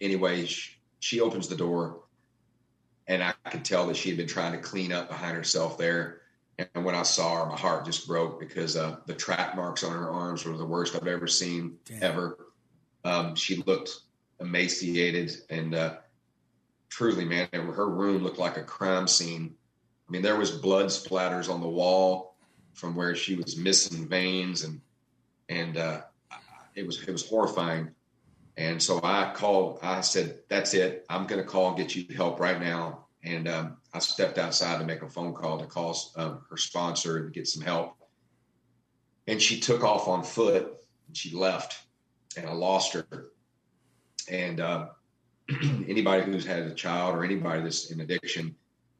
anyway, she, she opens the door, and I could tell that she had been trying to clean up behind herself there. And when I saw her, my heart just broke because uh, the track marks on her arms were the worst I've ever seen Damn. ever. Um, she looked emaciated and uh, truly, man, her room looked like a crime scene. I mean, there was blood splatters on the wall from where she was missing veins, and and uh, it was it was horrifying. And so I called. I said, "That's it. I'm going to call and get you help right now." And um, I stepped outside to make a phone call to call um, her sponsor and get some help. And she took off on foot and she left, and I lost her. And uh, (clears throat) anybody who's had a child or anybody that's in addiction,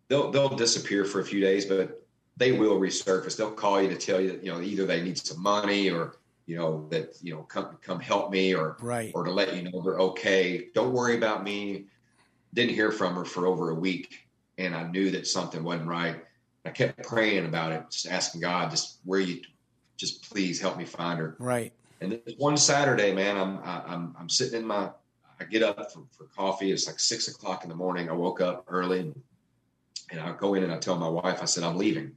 they'll they'll disappear for a few days, but they will resurface. They'll call you to tell you that you know either they need some money or you know that you know come come help me or right. or to let you know they're okay. Don't worry about me. Didn't hear from her for over a week, and I knew that something wasn't right. I kept praying about it, just asking God, just where you, just please help me find her. Right. And this one Saturday, man, I'm I'm I'm sitting in my I get up for, for coffee. It's like six o'clock in the morning. I woke up early and, and I go in and I tell my wife, I said, I'm leaving.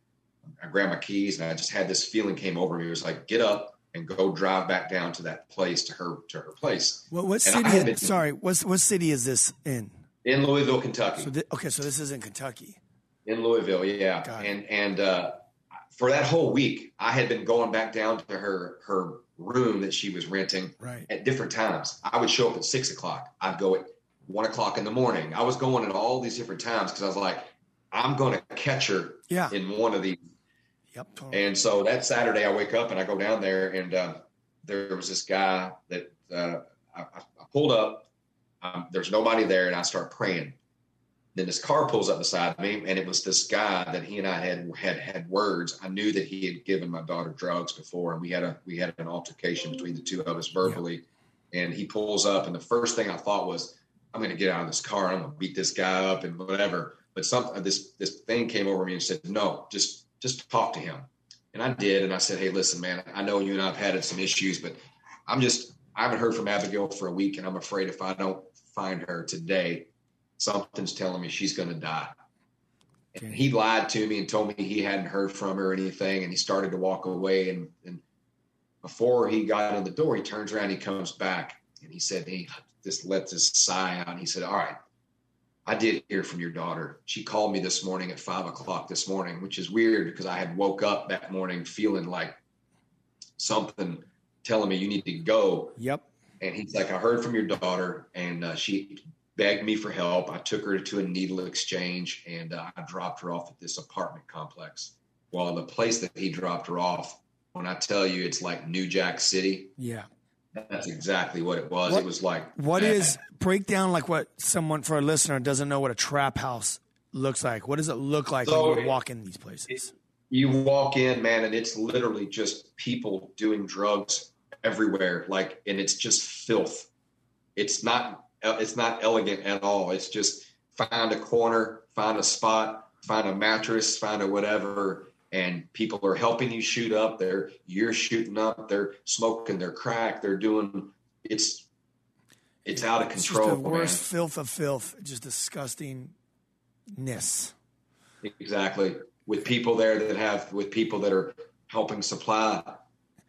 I grabbed my keys and I just had this feeling came over me. It was like, get up and go drive back down to that place to her to her place. What, what city? Been, sorry, what what city is this in? In Louisville, Kentucky. So th- okay, so this is in Kentucky. In Louisville, yeah. And and uh, for that whole week, I had been going back down to her her room that she was renting right. at different times. I would show up at six o'clock. I'd go at one o'clock in the morning. I was going at all these different times because I was like, I'm going to catch her yeah. in one of these. Yep. Totally. And so that Saturday, I wake up and I go down there, and uh, there was this guy that uh, I, I, pulled up. Um, there's nobody there, and I start praying. Then this car pulls up beside me, and it was this guy that he and I had had had words. I knew that he had given my daughter drugs before, and we had a we had an altercation between the two of us verbally. Yeah. And he pulls up, and the first thing I thought was, "I'm going to get out of this car. I'm going to beat this guy up and whatever." But something uh, this this thing came over me and said, "No, just just talk to him." And I did, and I said, "Hey, listen, man. I know you and I've had some issues, but I'm just I haven't heard from Abigail for a week, and I'm afraid if I don't find her today." something's telling me she's going to die. And he lied to me and told me he hadn't heard from her or anything. And he started to walk away. And, and before he got in the door, he turns around, he comes back, and he said, he just let this sigh out. And he said, All right, I did hear from your daughter. She called me this morning at five o'clock this morning, which is weird because I had woke up that morning feeling like something telling me you need to go. Yep. And he's like, I heard from your daughter, and uh, she begged me for help. I took her to a needle exchange and uh, I dropped her off at this apartment complex. Well, the place that he dropped her off, when I tell you it's like New Jack City, yeah, that's exactly what it was. What, it was like what is break down like what someone for a listener doesn't know what a trap house looks like. What does it look like so when you walk in these places? It, you walk in, man, and it's literally just people doing drugs everywhere. Like, and it's just filth. It's not uh, it's not elegant at all. It's just find a corner, find a spot, find a mattress, find a whatever, and people are helping you shoot up. They're you're shooting up. They're smoking. They're crack. They're doing. It's it's out of control. It's just the worst man. filth of filth. Just disgustingness. Exactly. With people there that have with people that are helping supply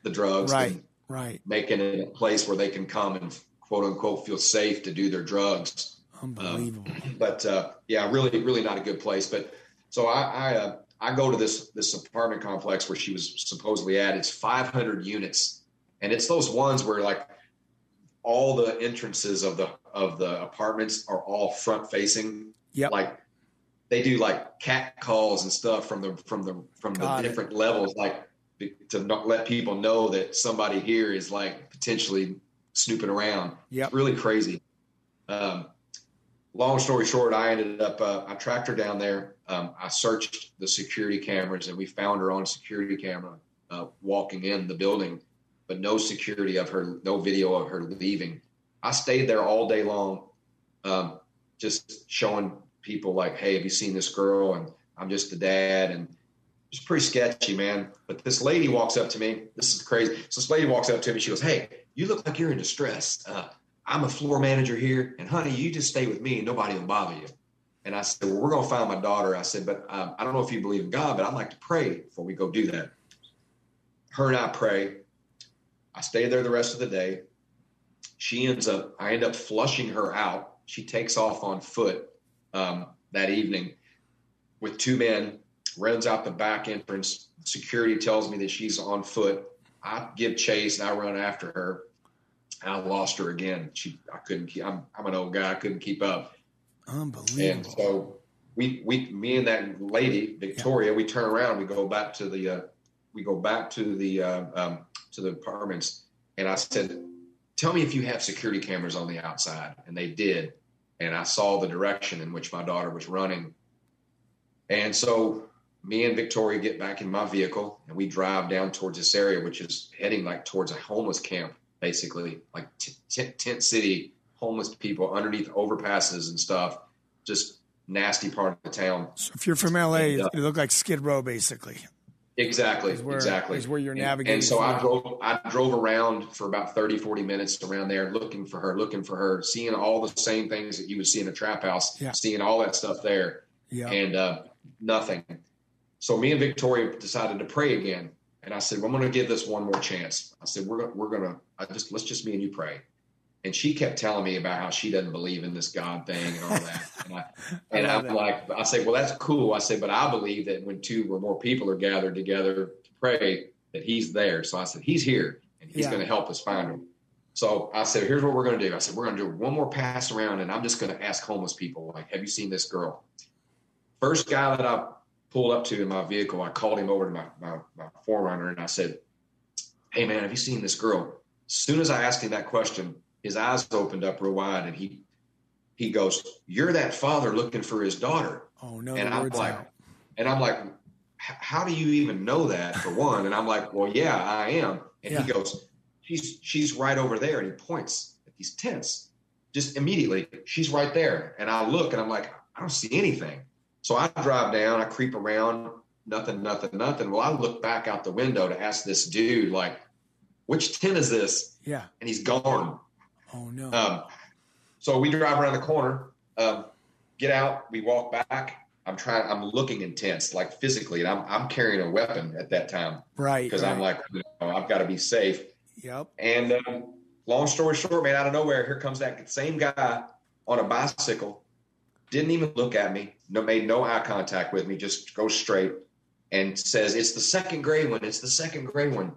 the drugs. Right. Right. Making it a place where they can come and quote unquote feel safe to do their drugs. Unbelievable. Um, but uh, yeah, really, really not a good place. But so I I, uh, I go to this this apartment complex where she was supposedly at. It's 500 units, and it's those ones where like all the entrances of the of the apartments are all front facing. Yeah, like they do like cat calls and stuff from the from the from Got the different levels, like to not let people know that somebody here is like potentially snooping around. Yeah, really crazy. Um, long story short, I ended up uh, I tracked her down there. Um, I searched the security cameras and we found her on a security camera uh, walking in the building, but no security of her, no video of her leaving. I stayed there all day long, um, just showing people like, "Hey, have you seen this girl?" And I'm just the dad, and it's pretty sketchy, man. But this lady walks up to me. This is crazy. So this lady walks up to me. She goes, "Hey, you look like you're in distress. Uh, I'm a floor manager here, and honey, you just stay with me, and nobody will bother you." And I said, well, we're going to find my daughter. I said, but um, I don't know if you believe in God, but I'd like to pray before we go do that. Her and I pray. I stay there the rest of the day. She ends up, I end up flushing her out. She takes off on foot um, that evening with two men, runs out the back entrance. Security tells me that she's on foot. I give chase and I run after her. I lost her again. She, I couldn't keep, I'm, I'm an old guy. I couldn't keep up. Unbelievable. And so we, we, me and that lady, Victoria, yeah. we turn around, we go back to the, uh, we go back to the, uh, um, to the apartments. And I said, tell me if you have security cameras on the outside. And they did. And I saw the direction in which my daughter was running. And so me and Victoria get back in my vehicle and we drive down towards this area, which is heading like towards a homeless camp, basically like t- t- tent city homeless people underneath overpasses and stuff. Just nasty part of the town. So if you're from LA, uh, it looked like Skid Row, basically. Exactly. Is where, exactly. Is where you're navigating. And, and so I drove, I drove around for about 30, 40 minutes around there looking for her, looking for her, seeing all the same things that you would see in a trap house, yeah. seeing all that stuff there. Yeah. And uh, nothing. So me and Victoria decided to pray again. And I said, well, I'm going to give this one more chance. I said, we're going to, we're going to, I just, let's just me and you pray and she kept telling me about how she doesn't believe in this God thing and all that. And, I, (laughs) and I'm that. like, I say, well, that's cool. I said, but I believe that when two or more people are gathered together to pray, that He's there. So I said, He's here, and He's yeah. going to help us find Him. So I said, here's what we're going to do. I said, we're going to do one more pass around, and I'm just going to ask homeless people, like, have you seen this girl? First guy that I pulled up to in my vehicle, I called him over to my, my, my 4Runner, and I said, hey, man, have you seen this girl? As soon as I asked him that question, his eyes opened up real wide and he he goes, You're that father looking for his daughter. Oh no. And I'm like out. and I'm like, how do you even know that for one? And I'm like, Well, yeah, I am. And yeah. he goes, She's she's right over there. And he points at these tents. Just immediately, she's right there. And I look and I'm like, I don't see anything. So I drive down, I creep around, nothing, nothing, nothing. Well, I look back out the window to ask this dude, like, which tent is this? Yeah. And he's gone. Oh no. Um, so we drive around the corner, um, get out, we walk back. I'm trying. I'm looking intense, like physically, and I'm I'm carrying a weapon at that time, right? Because right. I'm like, you know, I've got to be safe. Yep. And um, long story short, man, out of nowhere, here comes that same guy on a bicycle. Didn't even look at me. No, made no eye contact with me. Just goes straight and says, "It's the second gray one. It's the second gray one."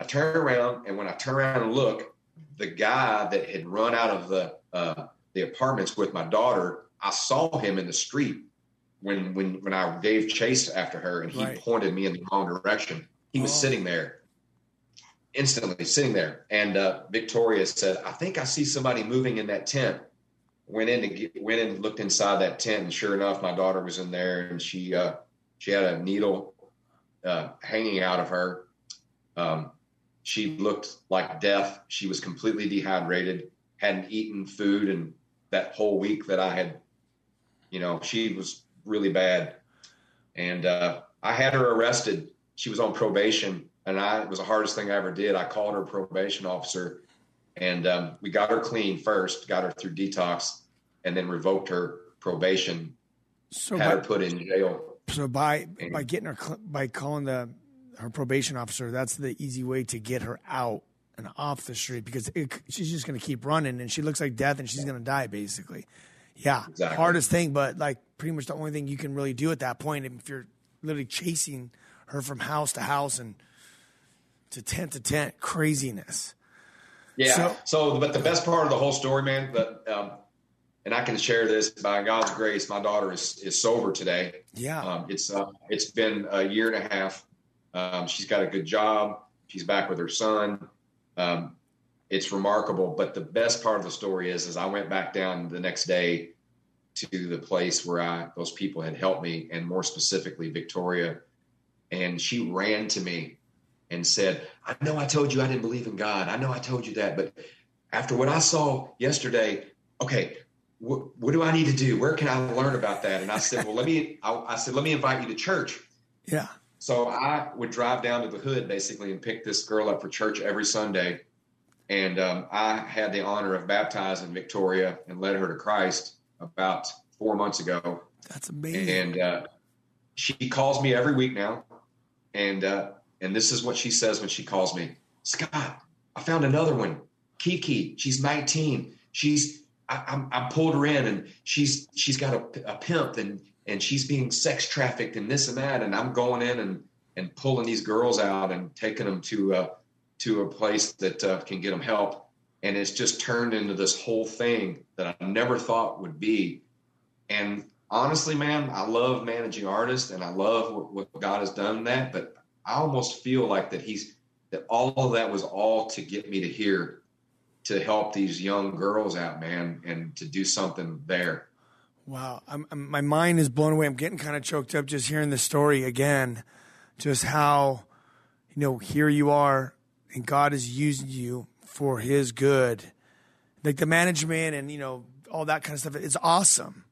I turn around, and when I turn around and look, the guy that had run out of the uh, the apartments with my daughter, I saw him in the street when when when I gave chase after her, and he right. pointed me in the wrong direction. He was oh. sitting there, instantly sitting there, and uh, Victoria said, "I think I see somebody moving in that tent." Went in to get, went in, looked inside that tent, and sure enough, my daughter was in there, and she uh, she had a needle uh, hanging out of her. Um, she looked like death. She was completely dehydrated, hadn't eaten food, and that whole week that I had, you know, she was really bad. And uh, I had her arrested. She was on probation, and I it was the hardest thing I ever did. I called her probation officer, and um, we got her clean first, got her through detox, and then revoked her probation. So had by, her put in jail. So by and, by getting her by calling the her probation officer, that's the easy way to get her out and off the street because it, she's just going to keep running and she looks like death and she's going to die basically. Yeah, exactly. hardest thing, but like pretty much the only thing you can really do at that point if you're literally chasing her from house to house and to tent to tent, craziness. Yeah. So, so but the best part of the whole story, man, but um, and I can share this by God's grace. My daughter is is sober today. Yeah. Um, it's uh, it's been a year and a half um, she's got a good job. She's back with her son. Um, it's remarkable. But the best part of the story is, is I went back down the next day to the place where I those people had helped me, and more specifically Victoria, and she ran to me and said, "I know I told you I didn't believe in God. I know I told you that, but after what I saw yesterday, okay." What, what do I need to do? Where can I learn about that? And I said, well, let me, I, I said, let me invite you to church. Yeah. So I would drive down to the hood basically and pick this girl up for church every Sunday. And um, I had the honor of baptizing Victoria and led her to Christ about four months ago. That's amazing. And uh, she calls me every week now, and uh, and this is what she says when she calls me. Scott, I found another one. Kiki, she's 19. She's I, I, I pulled her in, and she's she's got a, a pimp, and and she's being sex trafficked, and this and that, and I'm going in and and pulling these girls out and taking them to uh, to a place that uh, can get them help. And it's just turned into this whole thing that I never thought would be. And honestly, man, I love managing artists and I love what, what God has done that. But I almost feel like that He's that all of that was all to get me to here to help these young girls out, man, and to do something there. Wow, I'm, I'm, my mind is blown away. I'm getting kind of choked up just hearing the story again. Just how, you know, here you are, and God is using you for His good. Like the management and you know all that kind of stuff is awesome,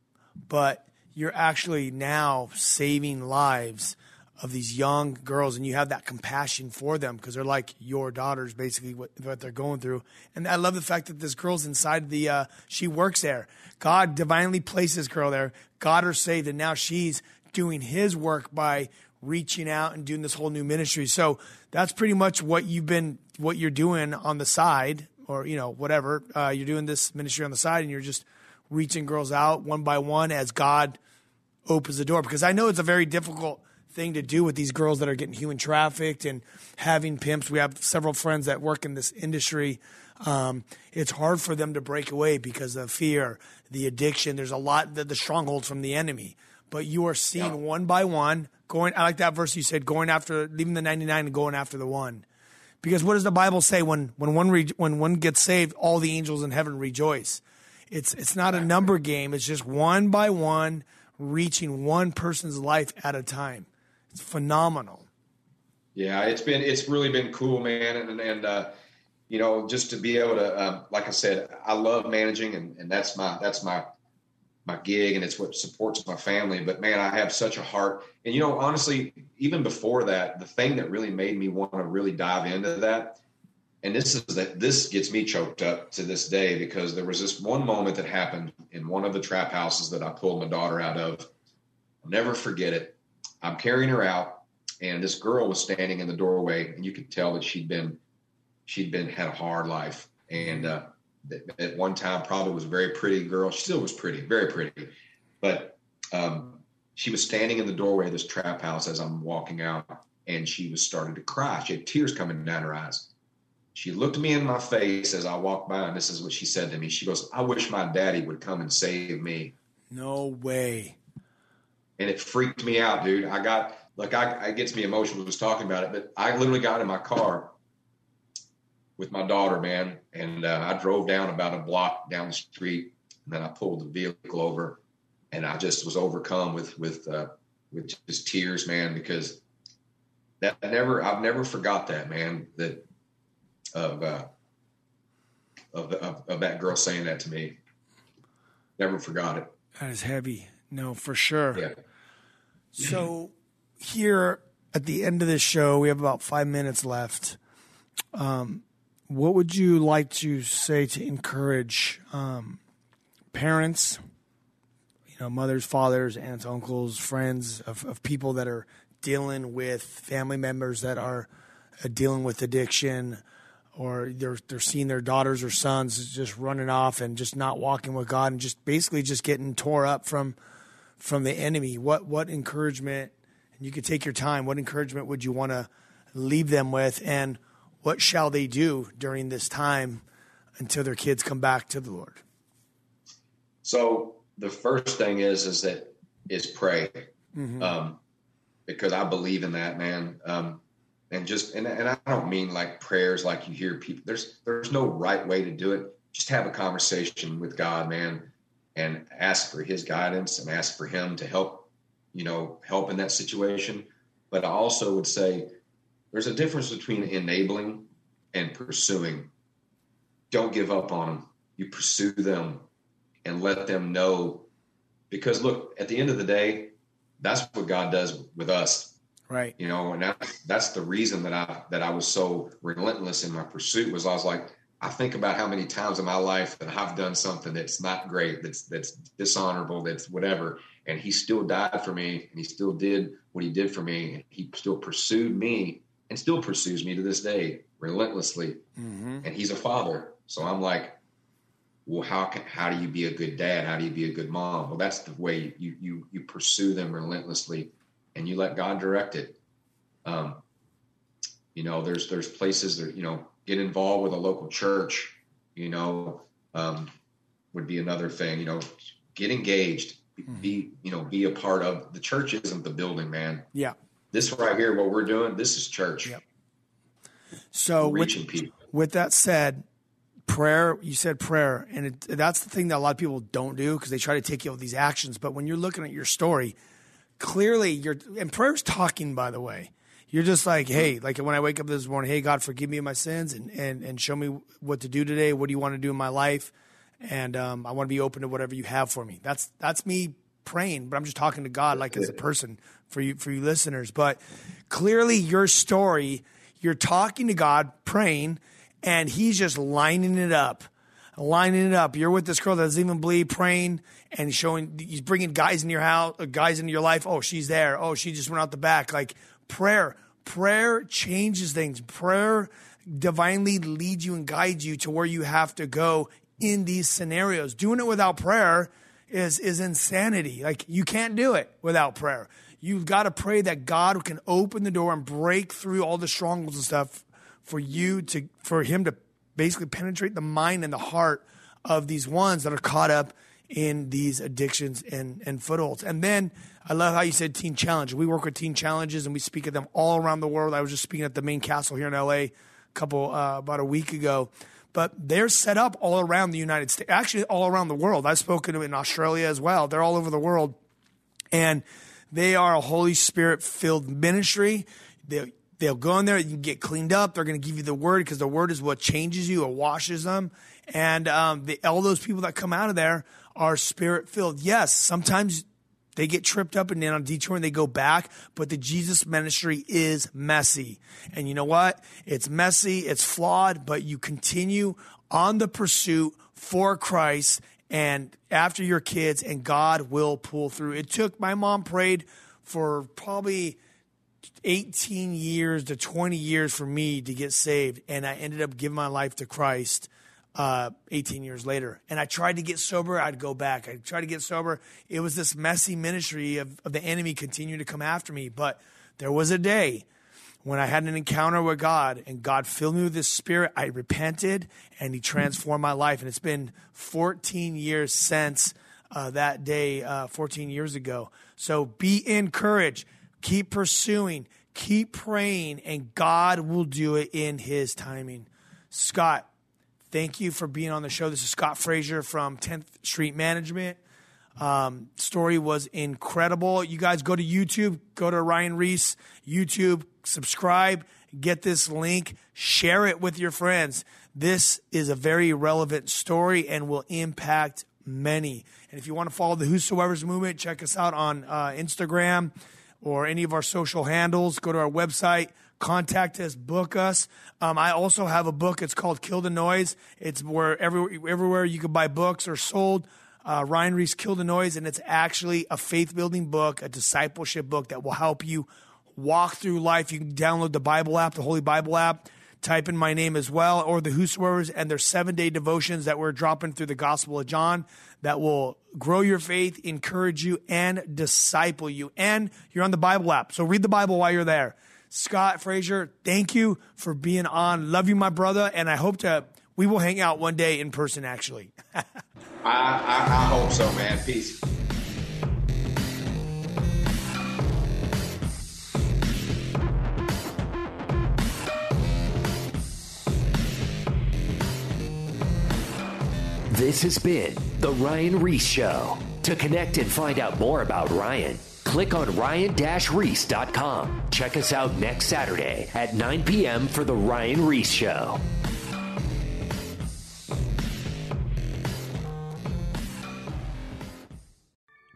but you're actually now saving lives of these young girls and you have that compassion for them because they're like your daughters basically what, what, they're going through. And i love the fact that this girl's inside the uh, she works there. God divinely placed this girl there. God her saved and now she's doing his work by reaching out and doing this whole new ministry. So that's pretty much what you've been what you're doing on the side or you know whatever uh, you're doing this ministry on the side and you're just reaching girls out one by one as god opens the door. Because i know it's a very difficult thing to do with these girls that are getting human trafficked and having pimps. We have several friends that work in this industry. Um, it's hard for them to break away because of fear, the addiction. There's a lot the, the strongholds from the enemy. But you are seeing yeah. one by one going. I like that verse you said, going after leaving the 99 and going after the one. Because what does the Bible say when when one re, when one gets saved, all the angels in heaven rejoice. It's it's not a number game. It's just one by one reaching one person's life at a time. It's phenomenal. Yeah, it's been it's really been cool, man, and and uh, you know just to be able to, um, like I said, I love managing, and, and that's my that's my my gig, and it's what supports my family. But man, I have such a heart, and you know, honestly, even before that, the thing that really made me want to really dive into that, and this is that this gets me choked up to this day because there was this one moment that happened in one of the trap houses that I pulled my daughter out of. I'll never forget it I'm carrying her out, and this girl was standing in the doorway, and you could tell that she'd been she'd been had a hard life, and uh, at one time probably was a very pretty girl. She still was pretty, very pretty, but um, she was standing in the doorway of this trap house as I'm walking out, and she was starting to cry. She had tears coming down her eyes. She looked me in my face as I walked by, and this is what she said to me. She goes, "I wish my daddy would come and save me." No way and it freaked me out, dude. I got like I it gets me emotional just talking about it, but I literally got in my car with my daughter, man, and uh, I drove down about a block down the street, and then I pulled the vehicle over, and I just was overcome with with uh, with just tears, man, because that never I've never forgot that, man, that of uh, of, of, of that girl saying that to me. Never forgot it. That is heavy. No, for sure. Yeah. So here at the end of this show, we have about five minutes left. Um, what would you like to say to encourage um, parents, you know, mothers, fathers, aunts, uncles, friends of, of people that are dealing with family members that are uh, dealing with addiction, or they're they're seeing their daughters or sons just running off and just not walking with God and just basically just getting tore up from from the enemy, what what encouragement, and you could take your time, what encouragement would you want to leave them with, and what shall they do during this time until their kids come back to the Lord? So the first thing is is that is pray, mm-hmm. um, because I believe in that man. Um, and just and, and I don't mean like prayers like you hear people. There's there's no right way to do it. Just have a conversation with God, man and ask for his guidance and ask for him to help, you know, help in that situation. But I also would say there's a difference between enabling and pursuing. Don't give up on them. You pursue them and let them know. Because look, at the end of the day, that's what God does with us. Right. You know, and that, that's the reason that I that I was so relentless in my pursuit was I was like, I think about how many times in my life that I've done something that's not great, that's that's dishonorable, that's whatever, and he still died for me, and he still did what he did for me. And he still pursued me, and still pursues me to this day relentlessly. Mm-hmm. And he's a father, so I'm like, well, how can how do you be a good dad? How do you be a good mom? Well, that's the way you you you pursue them relentlessly, and you let God direct it. Um, you know, there's there's places that you know get involved with a local church. You know, um, would be another thing. You know, get engaged. Mm-hmm. Be you know be a part of the church. Isn't the building, man? Yeah. This right here, what we're doing, this is church. Yep. So reaching with, people. With that said, prayer you said prayer and it, that's the thing that a lot of people don't do because they try to take you with these actions but when you're looking at your story clearly you're and prayer's talking by the way you're just like hey like when i wake up this morning hey god forgive me of my sins and and, and show me what to do today what do you want to do in my life and um, i want to be open to whatever you have for me that's that's me praying but i'm just talking to god like as a person for you for you listeners but clearly your story you're talking to god praying and he's just lining it up, lining it up. You're with this girl that doesn't even believe, praying, and showing, he's bringing guys in your house, uh, guys into your life. Oh, she's there. Oh, she just went out the back. Like prayer, prayer changes things. Prayer divinely leads you and guides you to where you have to go in these scenarios. Doing it without prayer is is insanity. Like you can't do it without prayer. You've got to pray that God can open the door and break through all the strongholds and stuff for you to for him to basically penetrate the mind and the heart of these ones that are caught up in these addictions and, and footholds. And then I love how you said teen challenge. We work with teen challenges and we speak at them all around the world. I was just speaking at the main castle here in LA a couple uh, about a week ago. But they're set up all around the United States, actually all around the world. I've spoken to in Australia as well. They're all over the world. And they are a Holy Spirit filled ministry. They, They'll go in there, you get cleaned up. They're going to give you the word because the word is what changes you or washes them. And um, the, all those people that come out of there are spirit filled. Yes, sometimes they get tripped up and then on detour and they go back, but the Jesus ministry is messy. And you know what? It's messy, it's flawed, but you continue on the pursuit for Christ and after your kids, and God will pull through. It took my mom prayed for probably 18 years to 20 years for me to get saved, and I ended up giving my life to Christ uh, 18 years later. And I tried to get sober, I'd go back. I tried to get sober. It was this messy ministry of, of the enemy continuing to come after me. But there was a day when I had an encounter with God and God filled me with His Spirit. I repented and He transformed my life. And it's been 14 years since uh, that day, uh, 14 years ago. So be encouraged. Keep pursuing, keep praying, and God will do it in His timing. Scott, thank you for being on the show. This is Scott Frazier from 10th Street Management. Um, story was incredible. You guys go to YouTube, go to Ryan Ries YouTube, subscribe, get this link, share it with your friends. This is a very relevant story and will impact many. And if you want to follow the Whosoever's movement, check us out on uh, Instagram or any of our social handles. Go to our website, contact us, book us. Um, I also have a book. It's called Kill the Noise. It's where every, everywhere you can buy books are sold. Uh, Ryan Ries Kill the Noise, and it's actually a faith building book, a discipleship book that will help you walk through life. You can download the Bible app, the Holy Bible app type in my name as well, or the Whosoever's and their seven day devotions that we're dropping through the Gospel of John that will grow your faith, encourage you, and disciple you. And you're on the Bible app. So read the Bible while you're there. Scott Frazier, thank you for being on. Love you, my brother. And I hope to, we will hang out one day in person, actually. (laughs) I, I, I hope so, man. Peace. This has been The Ryan Ries Show. To connect and find out more about Ryan, click on ryan-ries.com. Check us out next Saturday at 9 p.m. for The Ryan Ries Show.